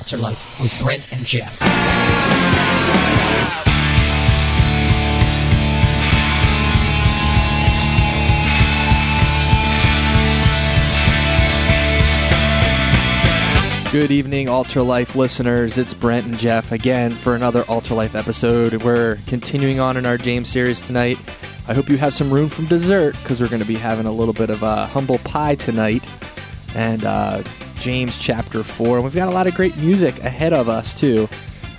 Altar Life with Brent and Geoff. Good evening, Altar Life listeners. It's Brent and Geoff again for another Altar Life episode. We're continuing on in our James series tonight. I hope you have some room from dessert because we're going to be having a little bit of a humble pie tonight and uh, James chapter 4. And we've got a lot of great music ahead of us, too.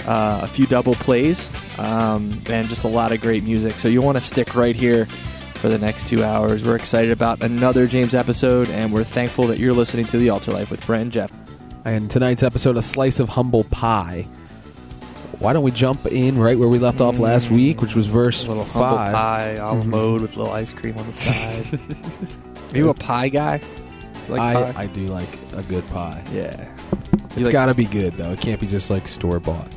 Uh, a few double plays um, and just a lot of great music. So you want to stick right here for the next two hours. We're excited about another James episode, and we're thankful that you're listening to The Altar Life with Brent and Geoff. And tonight's episode, a slice of humble pie. Why don't we jump in right where we left off last Mm. week, which was verse A little humble five? pie, a la Mhm. mode with a little ice cream on the side. Are you a pie guy? Like I, pie? I do like a good pie. yeah. It's like, got to be good though. It can't be just like store bought.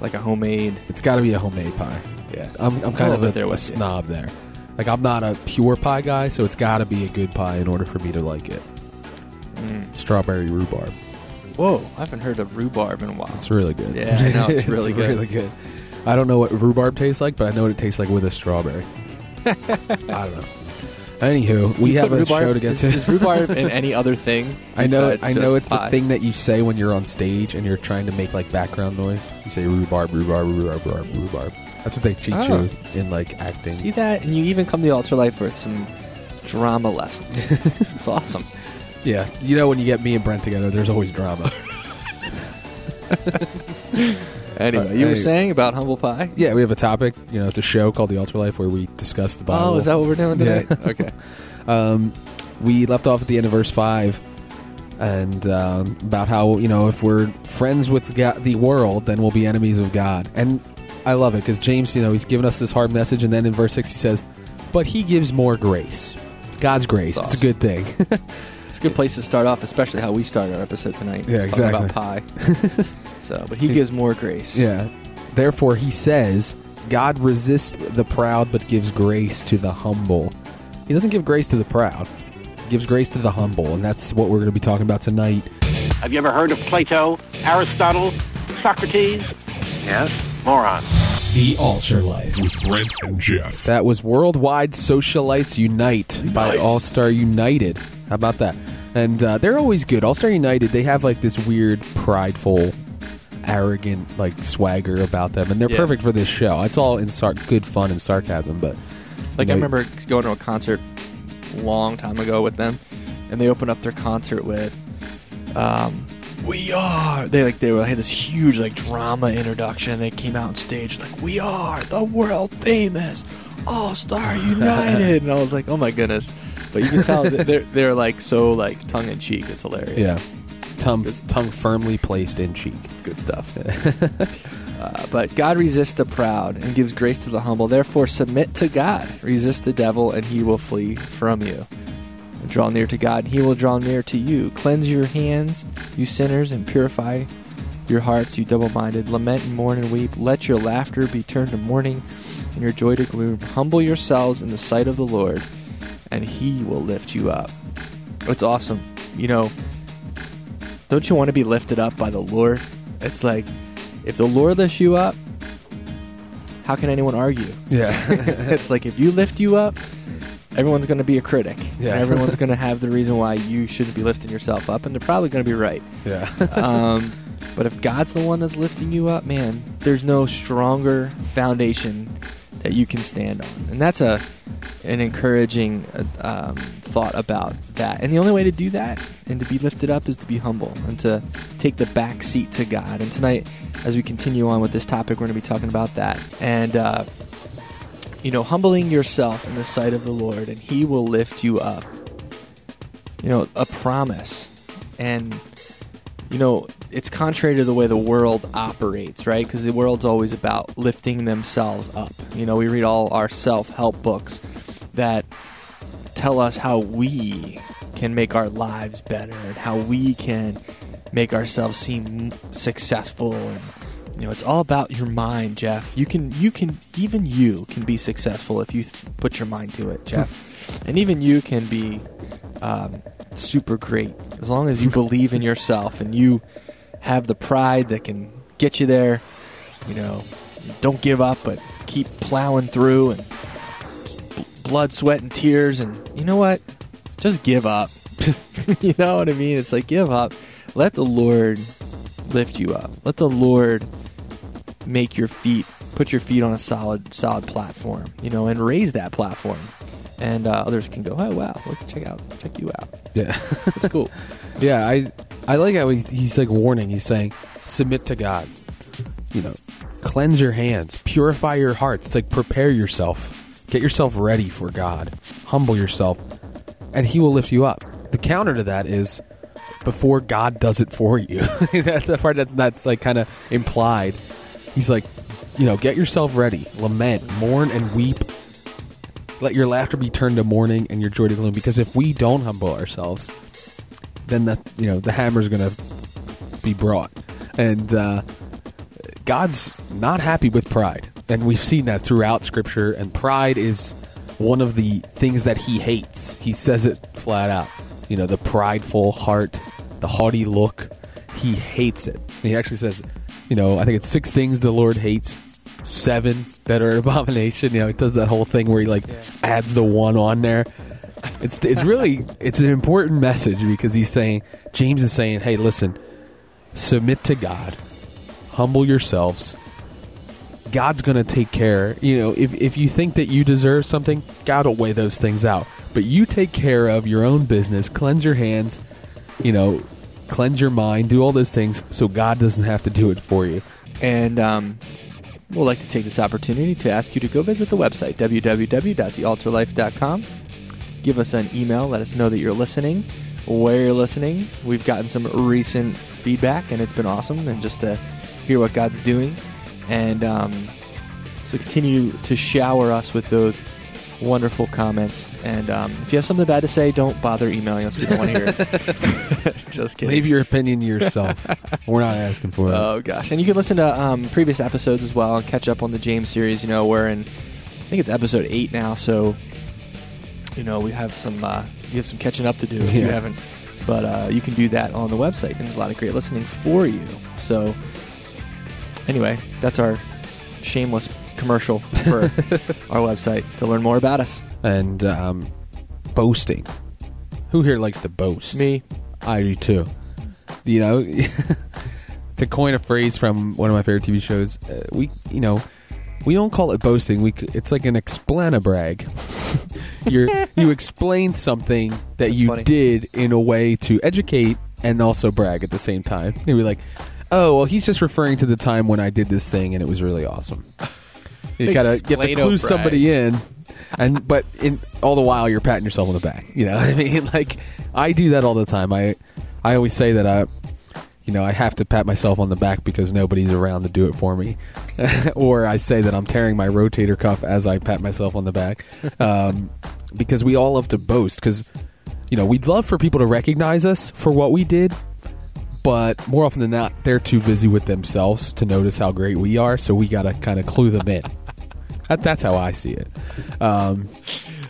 like a homemade. It's got to be a homemade pie. Yeah. I'm, I'm kind of a, there a snob there. Like I'm not a pure pie guy, so it's got to be a good pie in order for me to like it. Mm. Strawberry rhubarb. Whoa, I haven't heard of rhubarb in a while. It's really good. Yeah, I know, it's really good. really good. I don't know what rhubarb tastes like, but I know what it tastes like with a strawberry. I don't know. Anywho, we have a rhubarb- show to get is, to. Is rhubarb in any other thing? I know. I know it's pie? the thing that you say when you're on stage and you're trying to make like background noise. You say rhubarb, rhubarb, rhubarb, rhubarb, rhubarb. That's what they teach Oh. you ah. in like acting. See that? And you even come to the Altar Life with some drama lessons. it's awesome. Yeah, you know when you get me and Brent together, there's always drama. Anyway, Uh, you were saying about humble pie? yeah, we have a topic. You know, it's a show called The Altar Life where we discuss the Bible. Oh, is that what we're doing Yeah. today? okay. Um, we left off at the end of verse five, and um, about how you know if we're friends with God, the world, then we'll be enemies of God. And I love it because James, you know, he's given us this hard message, and then in verse six he says, "But He gives more grace. God's grace. That's It's a good thing." It's a good place to start off, especially how we start our episode tonight. Yeah, talking exactly. about pie. so, but he gives more grace. yeah. Therefore, he says, "God resists the proud, but gives grace to the humble." He doesn't give grace to the proud. He gives grace to the humble, and that's what we're going to be talking about tonight. Have you ever heard of Plato, Aristotle, Socrates? Yes. Moron. The Altar Life. with Brent and Geoff. That was Worldwide Socialites Unite, by All Star United. How about that? And uh, they're always good. All Star United, they have like this weird, prideful, arrogant like swagger about them, and they're Yeah. perfect for this show. It's all in sar- good fun and sarcasm, but Like I remember going to a concert a long time ago with them, and they opened up their concert with, um, "We are." They like they were, had this huge like drama introduction. They came out on stage like, "We are the world famous All Star United," and I was like, "Oh my goodness!" But you can tell that they're they're like so like tongue in cheek. It's hilarious. yeah, tongue tongue firmly placed in cheek. It's good stuff. uh, but God resists the proud and gives grace to the humble. Therefore, submit to God. Resist the devil, and he will flee from you. Draw near to God, and he will draw near to you. Cleanse your hands, you sinners, and purify your hearts, you double minded. Lament and mourn and weep. Let your laughter be turned to mourning, and your joy to gloom. Humble yourselves in the sight of the Lord, and he will lift you up. It's awesome. You know, don't you want to be lifted up by the Lord? It's like, if the Lord lifts you up, how can anyone argue? Yeah, it's like if you lift you up, everyone's going to be a critic. Yeah. And everyone's going to have the reason why you shouldn't be lifting yourself up, and they're probably going to be right. yeah, Um, but if God's the one that's lifting you up, man, there's no stronger foundation that you can stand on, and that's a an encouraging uh, um, thought about that. And the only way to do that and to be lifted up is to be humble and to take the back seat to God. And tonight, as we continue on with this topic, we're going to be talking about that and. Uh, you know, humbling yourself in the sight of the Lord, and He will lift you up. You know, a promise. And, you know, it's contrary to the way the world operates, right? Because the world's always about lifting themselves up. You know, we read all our self help books that tell us how we can make our lives better and how we can make ourselves seem successful. And you know it's all about your mind geoff. You can you can even you can be successful if you th- put your mind to it geoff. And even you can be um, super great. As long as you believe in yourself and you have the pride that can get you there. You know, don't give up, but keep plowing through and blood, sweat, and tears. And you know what? Just give up. you know what I mean? It's like give up. Let the Lord lift you up. Let the Lord make your feet, put your feet on a solid, solid platform. You know, and raise that platform. And uh, others can go, oh wow, look, check out, check you out. Yeah. It's cool. Yeah, I I like how he's, he's like warning. He's saying, submit to God. You know, cleanse your hands, purify your heart. It's like prepare yourself, get yourself ready for God, humble yourself, and He will lift you up. The counter to that is before God does it for you. that's the part that's that's like kind of implied. He's like, you know, get yourself ready, lament, mourn, and weep. Let your laughter be turned to mourning and your joy to gloom. Because if we don't humble ourselves, then the you know the hammer's going to be brought, and uh, God's not happy with pride, and we've seen that throughout Scripture. And pride is one of the things that He hates. He says it flat out. You know, the prideful heart, the haughty look. He hates it. And he actually says, you know, I think it's six things the Lord hates. Seven that are an abomination. You know, he does that whole thing where he like adds the one on there. It's it's really it's an important message because he's saying James is saying, hey, listen, submit to God, humble yourselves. God's going to take care. You know, if if you think that you deserve something, God will weigh those things out. But you take care of your own business, cleanse your hands, you know, cleanse your mind, do all those things so God doesn't have to do it for you. And um, we'd like to take this opportunity to ask you to go visit the website, www.thealtarlife.com. Give us an email, let us know that you're listening, where you're listening. We've gotten some recent feedback, and it's been awesome, and just to hear what God's doing. And um, so continue to shower us with those wonderful comments. And um, if you have something bad to say, don't bother emailing us. We don't want to hear it. just kidding. Leave your opinion to yourself. We're not asking for it. Oh gosh, and you can listen to um, previous episodes as well and catch up on the James series. You know, we're in, I think it's episode eight now, so you know we have some uh, you have some catching up to do if you haven't. But uh, you can do that on the website, and there's a lot of great listening for you. So anyway, that's our shameless commercial for our website to learn more about us. and um, boasting. Who here likes to boast? Me, I do too. You know, to coin a phrase from one of my favorite TV shows, uh, we you know we don't call it boasting. We c- it's like an explanabrag. You're you explain something that you funny. did in a way to educate and also brag at the same time. You'd be like, oh well, he's just referring to the time when I did this thing and it was really awesome. You gotta you have to clue somebody in, and but in all the while you're patting yourself on the back. You know what I mean? Like I do that all the time. I I always say that I, you know, I have to pat myself on the back because nobody's around to do it for me, or I say that I'm tearing my rotator cuff as I pat myself on the back, um, because we all love to boast. Because you know we'd love for people to recognize us for what we did, but more often than not, they're too busy with themselves to notice how great we are. So we got to kind of clue them in. That, that's how I see it. Um,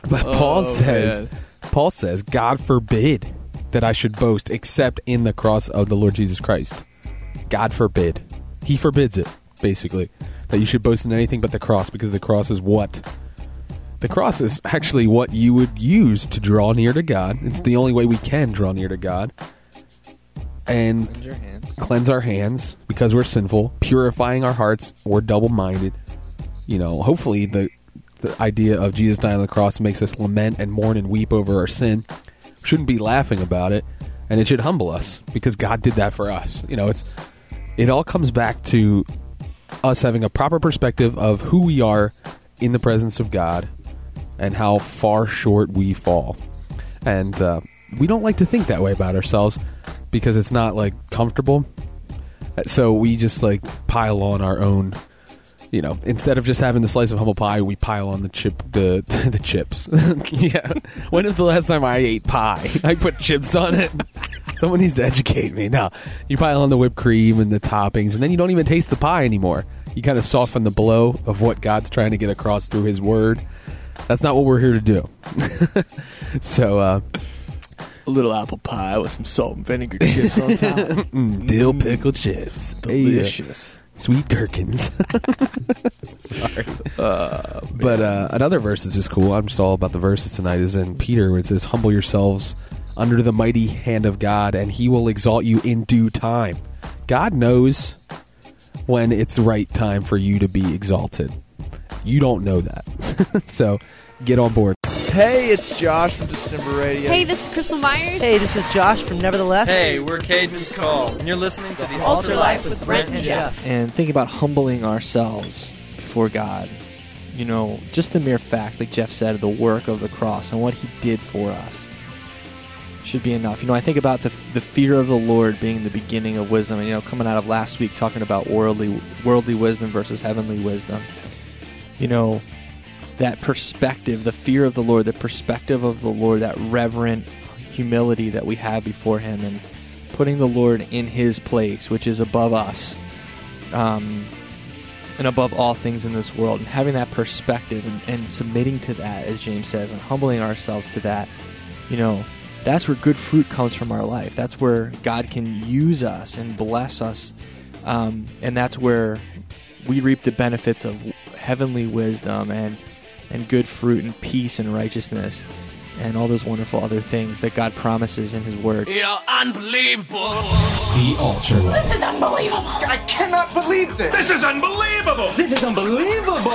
but Paul Oh, says, man. Paul says, God forbid that I should boast except in the cross of the Lord Jesus Christ. God forbid. He forbids it, basically, that you should boast in anything but the cross because the cross is what? The cross is actually what you would use to draw near to God. It's the only way we can draw near to God. And Cleanse cleanse our hands because we're sinful, purifying our hearts. We're double minded. You know, hopefully the the idea of Jesus dying on the cross makes us lament and mourn and weep over our sin. We shouldn't be laughing about it, and it should humble us because God did that for us. You know, it's it all comes back to us having a proper perspective of who we are in the presence of God and how far short we fall. And uh, we don't like to think that way about ourselves because it's not like comfortable. So we just like pile on our own. You know, instead of just having the slice of humble pie, we pile on the chip, the the chips. yeah. When is the last time I ate pie? I put chips on it. Someone needs to educate me. Now you pile on the whipped cream and the toppings, and then you don't even taste the pie anymore. You kind of soften the blow of what God's trying to get across through His Word. That's not what we're here to do. so, uh, a little apple pie with some salt and vinegar chips on top. Mm, dill pickle chips. Hey, uh, Delicious. sweet gherkins. Sorry. but uh, another verse that's just cool. I'm just all about the verses tonight. Is in Peter where it says, "Humble yourselves under the mighty hand of God, and He will exalt you in due time." God knows when it's the right time for you to be exalted. You don't know that, so get on board. Hey, it's Josh from December Radio. Hey, this is Krystal Meyers. Hey, this is Josh from Nevertheless. Hey, we're Cajuns Call, and you're listening to the Altar Life with Brent and Geoff. and think about humbling ourselves before God. You know, just the mere fact, like Geoff said, of the work of the cross and what He did for us should be enough. You know, I think about the the fear of the Lord being the beginning of wisdom. And, you know, coming out of last week talking about worldly worldly wisdom versus heavenly wisdom. You know, that perspective, the fear of the Lord, the perspective of the Lord, that reverent humility that we have before Him, and putting the Lord in His place, which is above us, um, and above all things in this world, and having that perspective and, and submitting to that, as James says, and humbling ourselves to that, you know, that's where good fruit comes from our life. That's where God can use us and bless us, um, and that's where we reap the benefits of heavenly wisdom and and good fruit and peace and righteousness and all those wonderful other things that God promises in His Word. You're unbelievable. The Altar Life. I cannot believe this. This is unbelievable. This is unbelievable.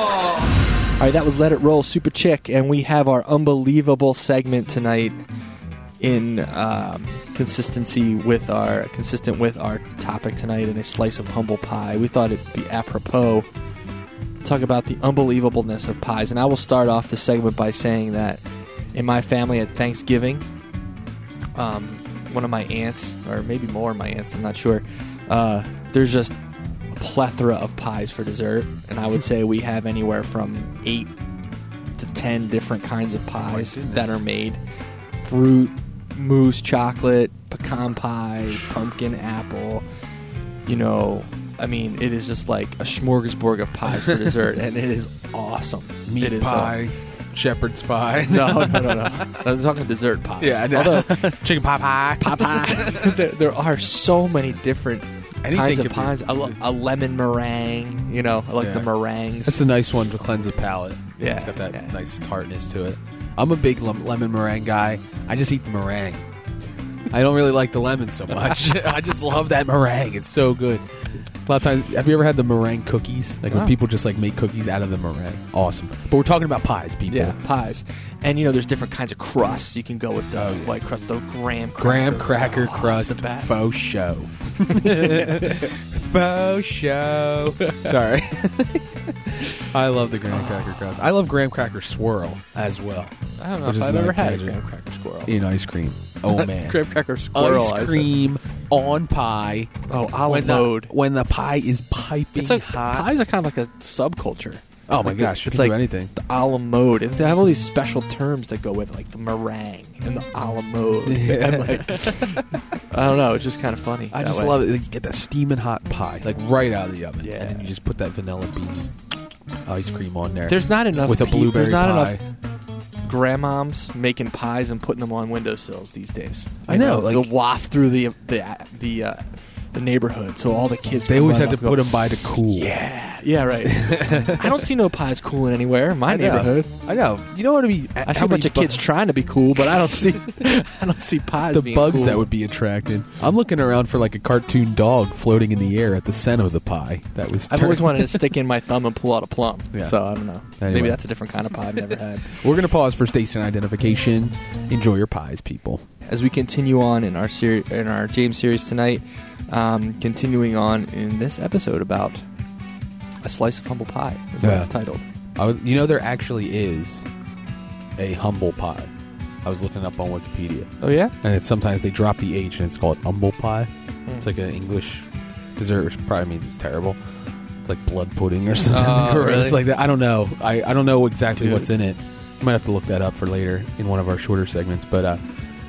All right, that was Let It Roll Superchick, and we have our unbelievable segment tonight in um, consistency with our consistent with our topic tonight in a slice of humble pie. We thought it'd be apropos to talk about the unbelievableness of pies, and I will start off the segment by saying that in my family at Thanksgiving, um, one of my aunts, or maybe more of my aunts, I'm not sure. Uh, there's just a plethora of pies for dessert, and I would say we have anywhere from eight to ten different kinds of pies that are made: fruit, mousse, chocolate, pecan pie, pumpkin, apple. You know, I mean, it is just like a smorgasbord of pies for dessert, and it is awesome. Meat It is, uh, pie, shepherd's pie. no, no, no, no. I'm talking about dessert pies. Yeah, I know. Although chicken pie pie. pie pie. there, there are so many different Anything kinds of could be- pies. A, lo- a lemon meringue. You know, I like the meringues. That's a nice one to cleanse the palate. Yeah, it's got that yeah. nice tartness to it. I'm a big lemon meringue guy. I just eat the meringue. I don't really like the lemon so much. I just love that meringue. It's so good. A lot of times, have you ever had the meringue cookies? Like when Wow. people just like make cookies out of the meringue. Awesome. But we're talking about pies, people. yeah, pies. And you know, there's different kinds of crusts. You can go with the Oh, white crust, the graham cracker. Graham oh, cracker Oh, it's crust, the best. faux show. faux show. Sorry. I love the graham cracker crust. I love graham cracker swirl as well. I don't know Which if is I've ever had a tangent. graham cracker squirrel. In ice cream. Oh man. graham cracker squirrel. I Ice said. cream on pie. Oh, a la when mode. the, when the pie is piping It's like hot. pies are kind of like a subculture. oh my Like the- gosh, you it's can like do anything. the a la mode, and they have all these special terms that go with it, like the meringue and the a la mode. And like, I don't know, it's just kind of funny. I that just way. love it. You get that steaming hot pie, like right out of the oven, Yeah. and then you just put that vanilla bean ice cream on there. There's not enough with a pe- blueberry There's not pie. enough grandmoms making pies and putting them on windowsills these days. I know, like- to waft through the the the uh, the neighborhood, so all the kids. They always had to put them by the cool. Yeah, yeah, right. I don't see no pies cooling anywhere in my I know. neighborhood. I know. You know what I mean? I see a bunch of kids trying to be cool, but I don't see I don't see pies. the bugs cool. that would be attracted. I'm looking around for like a cartoon dog floating in the air at the center of the pie. That was. I've always wanted to stick in my thumb and pull out a plum. Yeah. So I don't know. Anyway. Maybe that's a different kind of pie I've never had. We're gonna pause for station identification. Enjoy your pies, people. As we continue on in our seri- in our James series tonight, um, continuing on in this episode about a slice of humble pie. Is what Yeah. it's titled. I was, you know, there actually is a humble pie. I was looking up on Wikipedia, Oh yeah. and it's sometimes they drop the H and it's called humble pie. Hmm. It's like an English dessert, which probably means it's terrible. It's like blood pudding or something Oh, gross really? like that. I don't know. I, I don't know exactly Dude. what's in it. I might have to look that up for later in one of our shorter segments. But uh,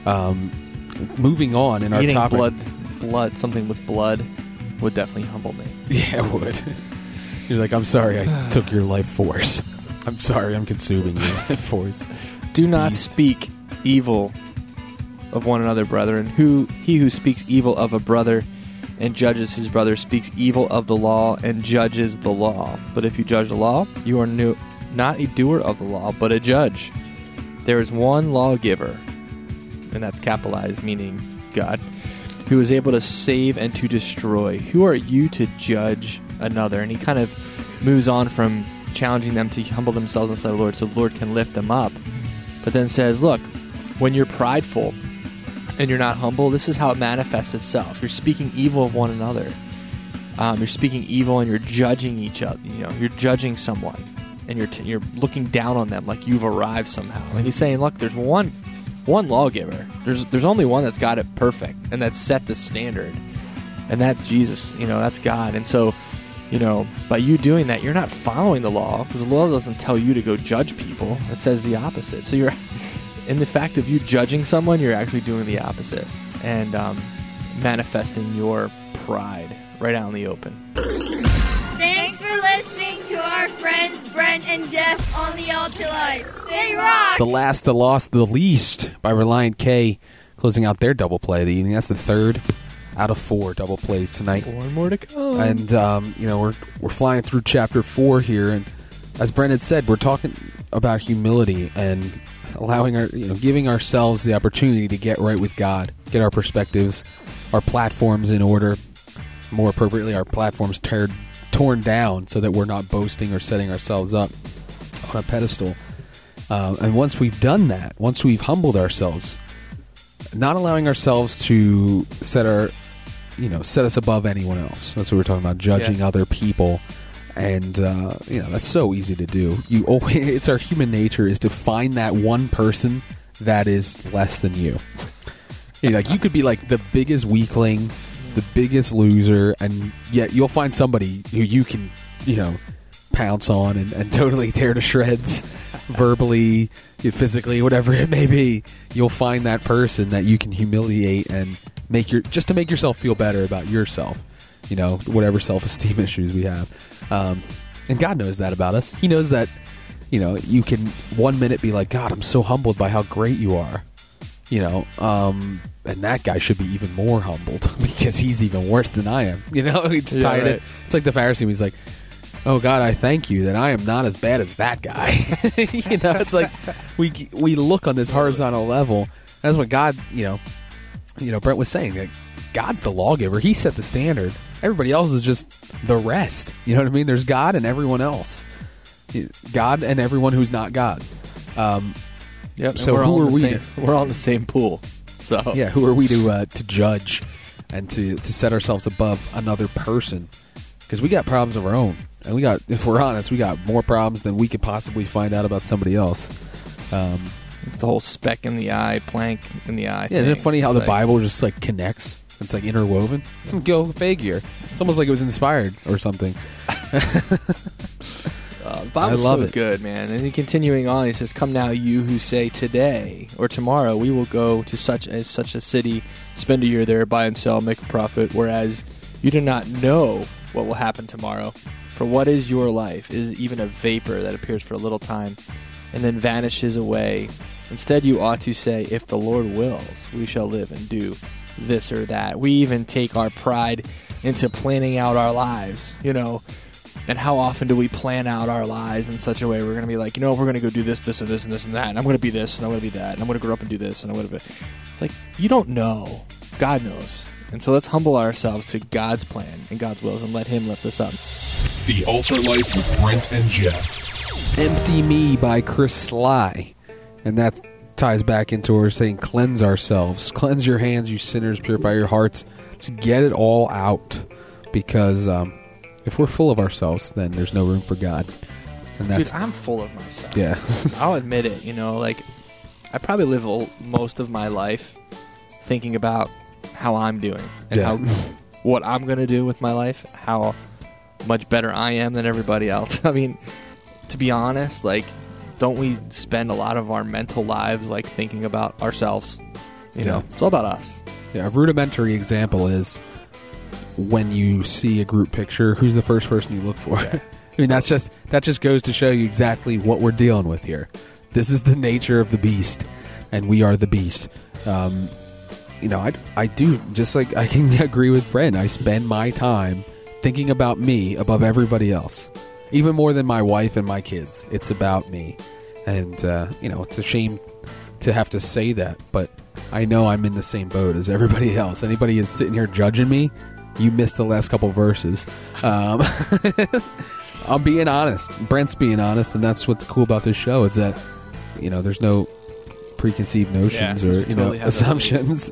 um, moving on in our Eating topic, blood, blood, something with blood would definitely humble me. yeah, it would. You're like, I'm sorry, I took your life force. I'm sorry, I'm consuming your life force. Do not Beast. speak evil of one another, brethren. Who he who speaks evil of a brother and judges his brother speaks evil of the law and judges the law. But if you judge the law, you are new, not a doer of the law, but a judge. There is one lawgiver, and that's capitalized, meaning God, who is able to save and to destroy. Who are you to judge another? And he kind of moves on from challenging them to humble themselves inside the Lord so the Lord can lift them up. But then says, Look, when you're prideful and you're not humble, this is how it manifests itself. You're speaking evil of one another. Um, you're speaking evil and you're judging each other. You know, you're judging someone and you're t- you're looking down on them like you've arrived somehow. And he's saying, look, there's one one lawgiver. There's there's only one that's got it perfect and that's set the standard, and that's Jesus. You know, that's God. And so, you know, by you doing that, you're not following the law because the law doesn't tell you to go judge people. It says the opposite. So you're in the fact of you judging someone, you're actually doing the opposite and um, manifesting your pride right out in the open. Brent and Geoff on the Altar Life. They rock! The Last, the Lost, the Least by Relient K closing out their double play of the evening. That's the third out of four double plays tonight. Four more to come. And um, you know we're we're flying through chapter four here, and as Brent had said, we're talking about humility and allowing our you know giving ourselves the opportunity to get right with God, get our perspectives, our platforms in order. More appropriately, our platforms tear, torn down so that we're not boasting or setting ourselves up on a pedestal. Uh, and once we've done that, once we've humbled ourselves, not allowing ourselves to set our, you know, set us above anyone else. That's what we're talking about, judging Yeah. other people, and uh, you know that's so easy to do. You always, it's our human nature is to find that one person that is less than you. You know, like you could be like the biggest weakling, the biggest loser, and yet you'll find somebody who you can, you know, pounce on and, and totally tear to shreds, verbally, physically, whatever it may be. You'll find that person that you can humiliate and make your just to make yourself feel better about yourself. You know, whatever self esteem issues we have, um, and God knows that about us. He knows that. You know, you can one minute be like, God, I'm so humbled by how great you are you know um and that guy should be even more humbled because he's even worse than i am you know? He just Yeah, tied right. it it's like the pharisee he's like oh god i thank you that i am not as bad as that guy. You know it's like we we look on this horizontal level. That's what god you know you know brent was saying that god's the lawgiver. He set the standard. Everybody else is just the rest. You know what i mean? There's god and everyone else. God and everyone who's not god. Um Yep. So we're who are we Same, to- we're all in the same pool. So yeah, who are we to uh, to judge and to to set ourselves above another person? Because we got problems of our own, and we got, if we're honest, we got more problems than we could possibly find out about somebody else. Um, it's the whole speck in the eye, plank in the eye. yeah, isn't it funny how It's the like- Bible just like connects? It's like interwoven. Go figure. It's almost like it was inspired or something. Uh, Bible's I love so it. good, man. And then continuing on, he says, "Come now, you who say today or tomorrow we will go to such as such a city, spend a year there, buy and sell, make a profit. Whereas you do not know what will happen tomorrow. For what is your life? It is even a vapor that appears for a little time, and then vanishes away. Instead, you ought to say, If the Lord wills, we shall live and do this or that. We even take our pride into planning out our lives. You know." And how often do we plan out our lives in such a way we're going to be like, you know, we're going to go do this, this, and this, and this, and that, and I'm going to be this, and I'm going to be that, and I'm going to grow up and do this, and I'm going to be. It's like, you don't know. God knows. And so let's humble ourselves to God's plan and God's wills and let Him lift us up. The Altar Life with Brent and Geoff. Empty Me by Chris Sligh. And that ties back into where we're saying cleanse ourselves. Cleanse your hands, you sinners, purify your hearts. Just get it all out. Because um, if we're full of ourselves, then there's no room for God. And that's Dude, I'm full of myself. yeah. I'll admit it. You know, like I probably live all, most of my life thinking about how I'm doing and Yeah. how what I'm going to do with my life, how much better I am than everybody else. I mean, to be honest, like don't we spend a lot of our mental lives like thinking about ourselves? You know, it's all about us. Yeah, a rudimentary example is when you see a group picture, who's the first person you look for? I mean, that's just that just goes to show you exactly what we're dealing with here. This is the nature of the beast, and we are the beast. Um, you know, I I do just like I can agree with Brent. I spend my time thinking about me above everybody else, even more than my wife and my kids. It's about me, and uh, you know, it's a shame to have to say that, but I know I'm in the same boat as everybody else. Anybody that's sitting here judging me, you missed the last couple verses. Um, I'm being honest. Brent's being honest, and that's what's cool about this show is that you know there's no preconceived notions Yeah, or you totally know assumptions.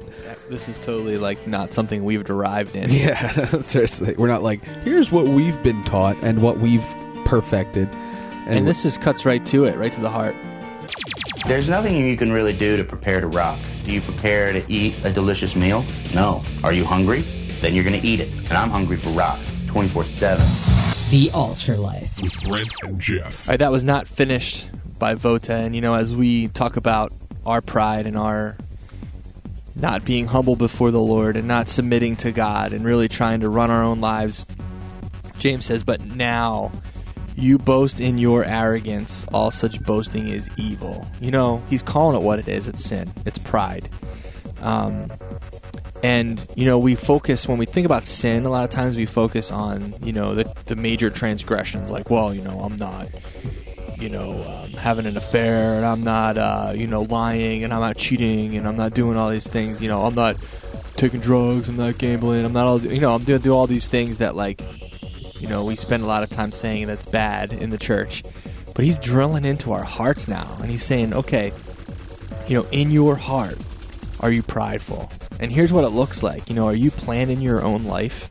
This is totally like not something we've derived in. Yeah, seriously, we're not like here's what we've been taught and what we've perfected, And this just cuts right to it, right to the heart. There's nothing you can really do to prepare to rock. Do you prepare to eat a delicious meal? No. Are you hungry? Then you're going to eat it. And I'm hungry for rock 24 7. The Altar Life. With Brent and Geoff. All right, that was not finished by Vota. And, you know, as we talk about our pride and our not being humble before the Lord and not submitting to God and really trying to run our own lives, James says, But now you boast in your arrogance. All such boasting is evil. You know, he's calling it what it is it's sin, it's pride. Um, and you know we focus when we think about sin a lot of times we focus on you know the, the major transgressions like well you know i'm not you know um, having an affair and i'm not uh, you know lying and i'm not cheating and i'm not doing all these things you know i'm not taking drugs i'm not gambling i'm not all you know i'm doing do all these things that like you know we spend a lot of time saying that's bad in the church. But he's drilling into our hearts now and he's saying okay you know in your heart are you prideful and here's what it looks like. You know, are you planning your own life?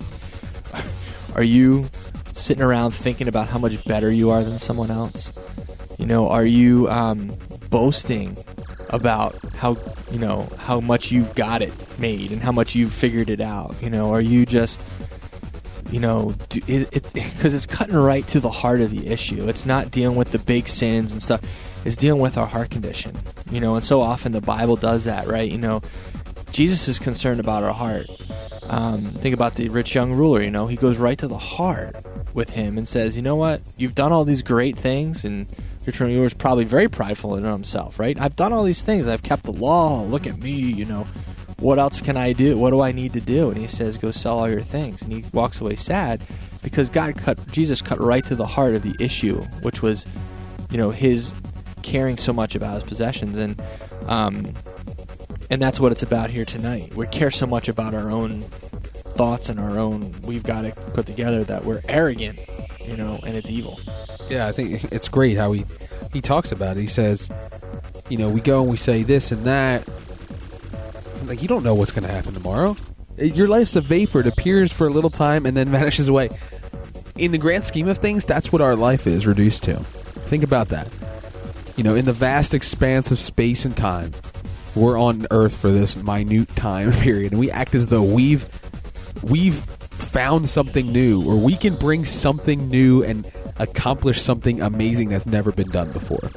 Are you sitting around thinking about how much better you are than someone else? You know, are you um, boasting about how you know how much you've got it made and how much you've figured it out? You know, are you just you know, do, it because it, it's cutting right to the heart of the issue. It's not dealing with the big sins and stuff. It's dealing with our heart condition. You know, and so often the Bible does that, right? You know, Jesus is concerned about our heart. Um, think about the rich young ruler. You know, he goes right to the heart with him and says, "You know what? You've done all these great things, and rich young ruler is probably very prideful in himself, right? I've done all these things. I've kept the law. Look at me. You know, what else can I do? What do I need to do?" And he says, "Go sell all your things." And he walks away sad because God cut Jesus cut right to the heart of the issue, which was, you know, his caring so much about his possessions and. Um, and that's what it's about here tonight. We care so much about our own thoughts and our own we've got to put together that we're arrogant, you know, and it's evil. Yeah, I think it's great how he he talks about it. He says, you know, we go and we say this and that. Like you don't know what's going to happen tomorrow. Your life's a vapor. It appears for a little time and then vanishes away. In the grand scheme of things, that's what our life is reduced to. Think about that. You know, in the vast expanse of space and time, we're on Earth for this minute time period, and we act as though we've we've found something new, or we can bring something new and accomplish something amazing that's never been done before.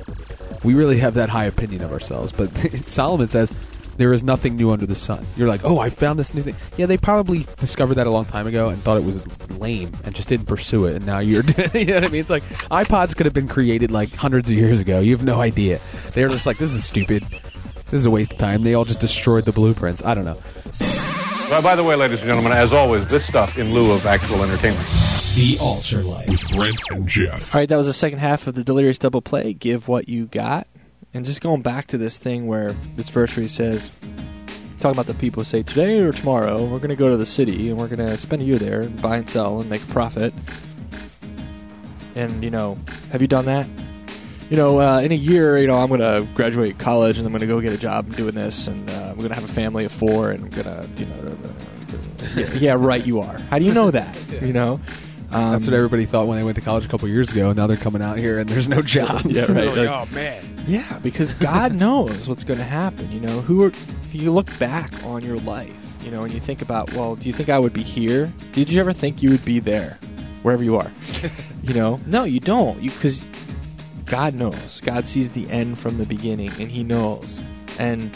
We really have that high opinion of ourselves, but Solomon says there is nothing new under the sun. You're like, oh, I found this new thing. Yeah, they probably discovered that a long time ago and thought it was lame and just didn't pursue it. And now you're, you know what I mean? It's like iPods could have been created like hundreds of years ago. You have no idea. They're just like, this is stupid. This is a waste of time. They all just destroyed the blueprints. I don't know. Well, by the way, ladies and gentlemen, as always, this stuff in lieu of actual entertainment. The Altar Life with Brent and Geoff. All right, that was the second half of the Delirious Double Play. Give what you got. And just going back to this thing where this verse where he says, talking about the people who say, today or tomorrow, we're going to go to the city and we're going to spend a year there and buy and sell and make a profit. And, you know, have you done that? You know, uh, in a year, you know, I'm going to graduate college and I'm going to go get a job doing this and uh, I'm going to have a family of four and I'm going to, you know, yeah, yeah, right, you are. How do you know that? You know? Um, That's what everybody thought when they went to college a couple years ago. Now they're coming out here and there's no jobs. Yeah, right. Like, Like- oh man. Yeah, because God knows what's going to happen. You know, who are if you look back on your life, you know, and you think about, well, do you think I would be here? Did you ever think you would be there, wherever you are? you know, no, you don't. You because God knows. God sees the end from the beginning, and He knows. And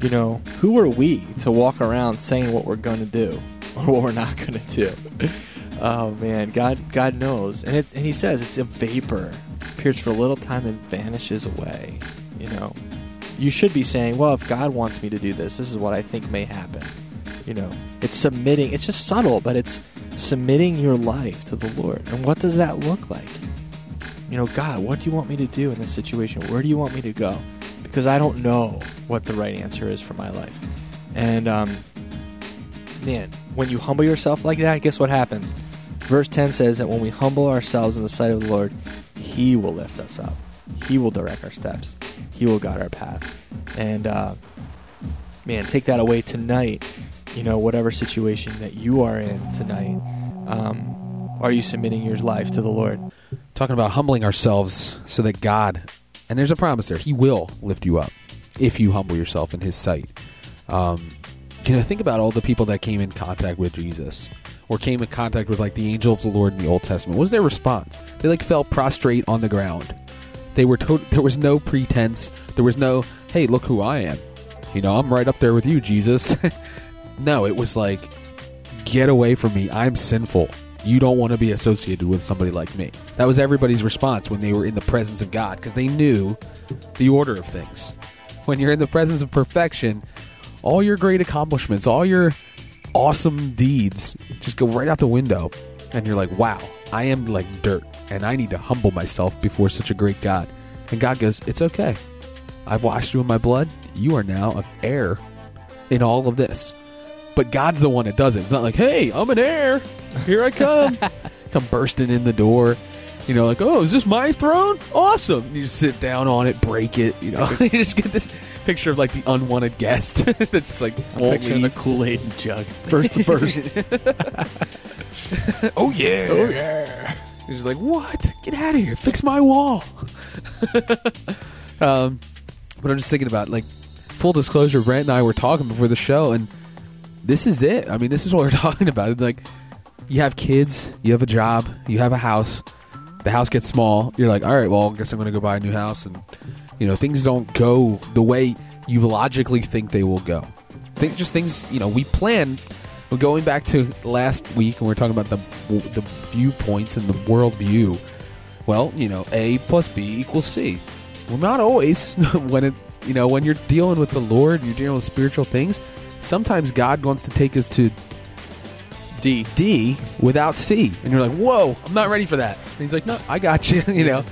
you know, who are we to walk around saying what we're going to do or what we're not going to do? oh man, God, God knows, and it, and He says it's a vapor, appears for a little time and vanishes away. You know, you should be saying, well, if God wants me to do this, this is what I think may happen. You know, it's submitting. It's just subtle, but it's submitting your life to the Lord. And what does that look like? You know, God, what do you want me to do in this situation? Where do you want me to go? Because I don't know what the right answer is for my life. And um, man, when you humble yourself like that, guess what happens? Verse 10 says that when we humble ourselves in the sight of the Lord, He will lift us up. He will direct our steps. He will guide our path. And uh, man, take that away tonight. You know, whatever situation that you are in tonight, um, are you submitting your life to the Lord? Talking about humbling ourselves so that God, and there's a promise there, He will lift you up if you humble yourself in His sight. Um, you know, think about all the people that came in contact with Jesus or came in contact with like the angel of the Lord in the Old Testament. What was their response? They like fell prostrate on the ground. They were to- there was no pretense. There was no, "Hey, look who I am." You know, I'm right up there with you, Jesus. no, it was like, "Get away from me. I'm sinful. You don't want to be associated with somebody like me." That was everybody's response when they were in the presence of God because they knew the order of things. When you're in the presence of perfection, all your great accomplishments, all your awesome deeds just go right out the window. And you're like, wow, I am like dirt and I need to humble myself before such a great God. And God goes, it's okay. I've washed you in my blood. You are now an heir in all of this. But God's the one that does it. It's not like, hey, I'm an heir. Here I come. come bursting in the door. You know, like, oh, is this my throne? Awesome. You just sit down on it, break it. You know, you just get this picture of like the unwanted guest that's just like in the. Kool Aid jug. First to first. oh yeah. Oh, yeah. He's like, what? Get out of here. Fix my wall. um, but I'm just thinking about like full disclosure. Brent and I were talking before the show, and this is it. I mean, this is what we're talking about. Like, you have kids, you have a job, you have a house. The house gets small. You're like, all right, well, I guess I'm going to go buy a new house, and you know, things don't go the way you logically think they will go. Think just things. You know, we plan. We're going back to last week, and we're talking about the the viewpoints and the world view. Well, you know, A plus B equals C. Well, not always. when it, you know, when you're dealing with the Lord, you're dealing with spiritual things. Sometimes God wants to take us to D. D without C, and you're like, "Whoa, I'm not ready for that." And he's like, "No, I got you." you know,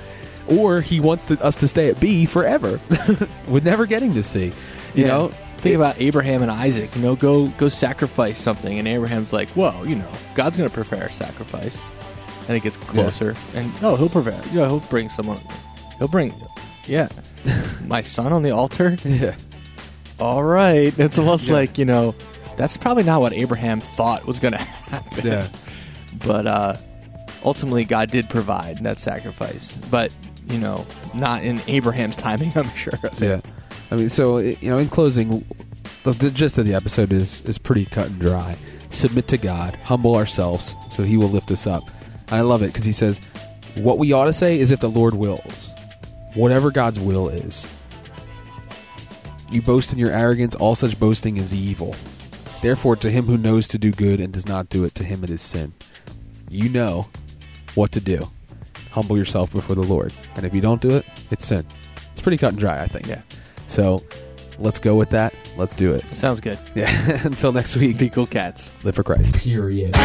or he wants to, us to stay at B forever, with never getting to C. You Yeah. know, Think about Abraham and Isaac. You know, go go sacrifice something, and Abraham's like, "Whoa, you know, God's going to prepare a sacrifice." And it gets closer, and oh, he'll prepare. Yeah, he'll bring someone. He'll bring, yeah, my son on the altar. Yeah. All right. It's almost Yeah. like you know, that's probably not what Abraham thought was going to happen. Yeah. But uh, ultimately, God did provide that sacrifice, but you know, not in Abraham's timing. I'm sure. Of it. Yeah, I mean, so you know, in closing, the, the gist of the episode is is pretty cut and dry. Submit to God, humble ourselves, so He will lift us up. I love it because He says, "What we ought to say is if the Lord wills, whatever God's will is." You boast in your arrogance; all such boasting is evil. Therefore, to him who knows to do good and does not do it, to him it is sin. You know what to do. Humble yourself before the Lord, and if you don't do it, it's sin. It's pretty cut and dry, I think. Yeah. So let's go with that. Let's do it. Sounds good. Yeah. Until next week. Be cool cats. Live for Christ. Period.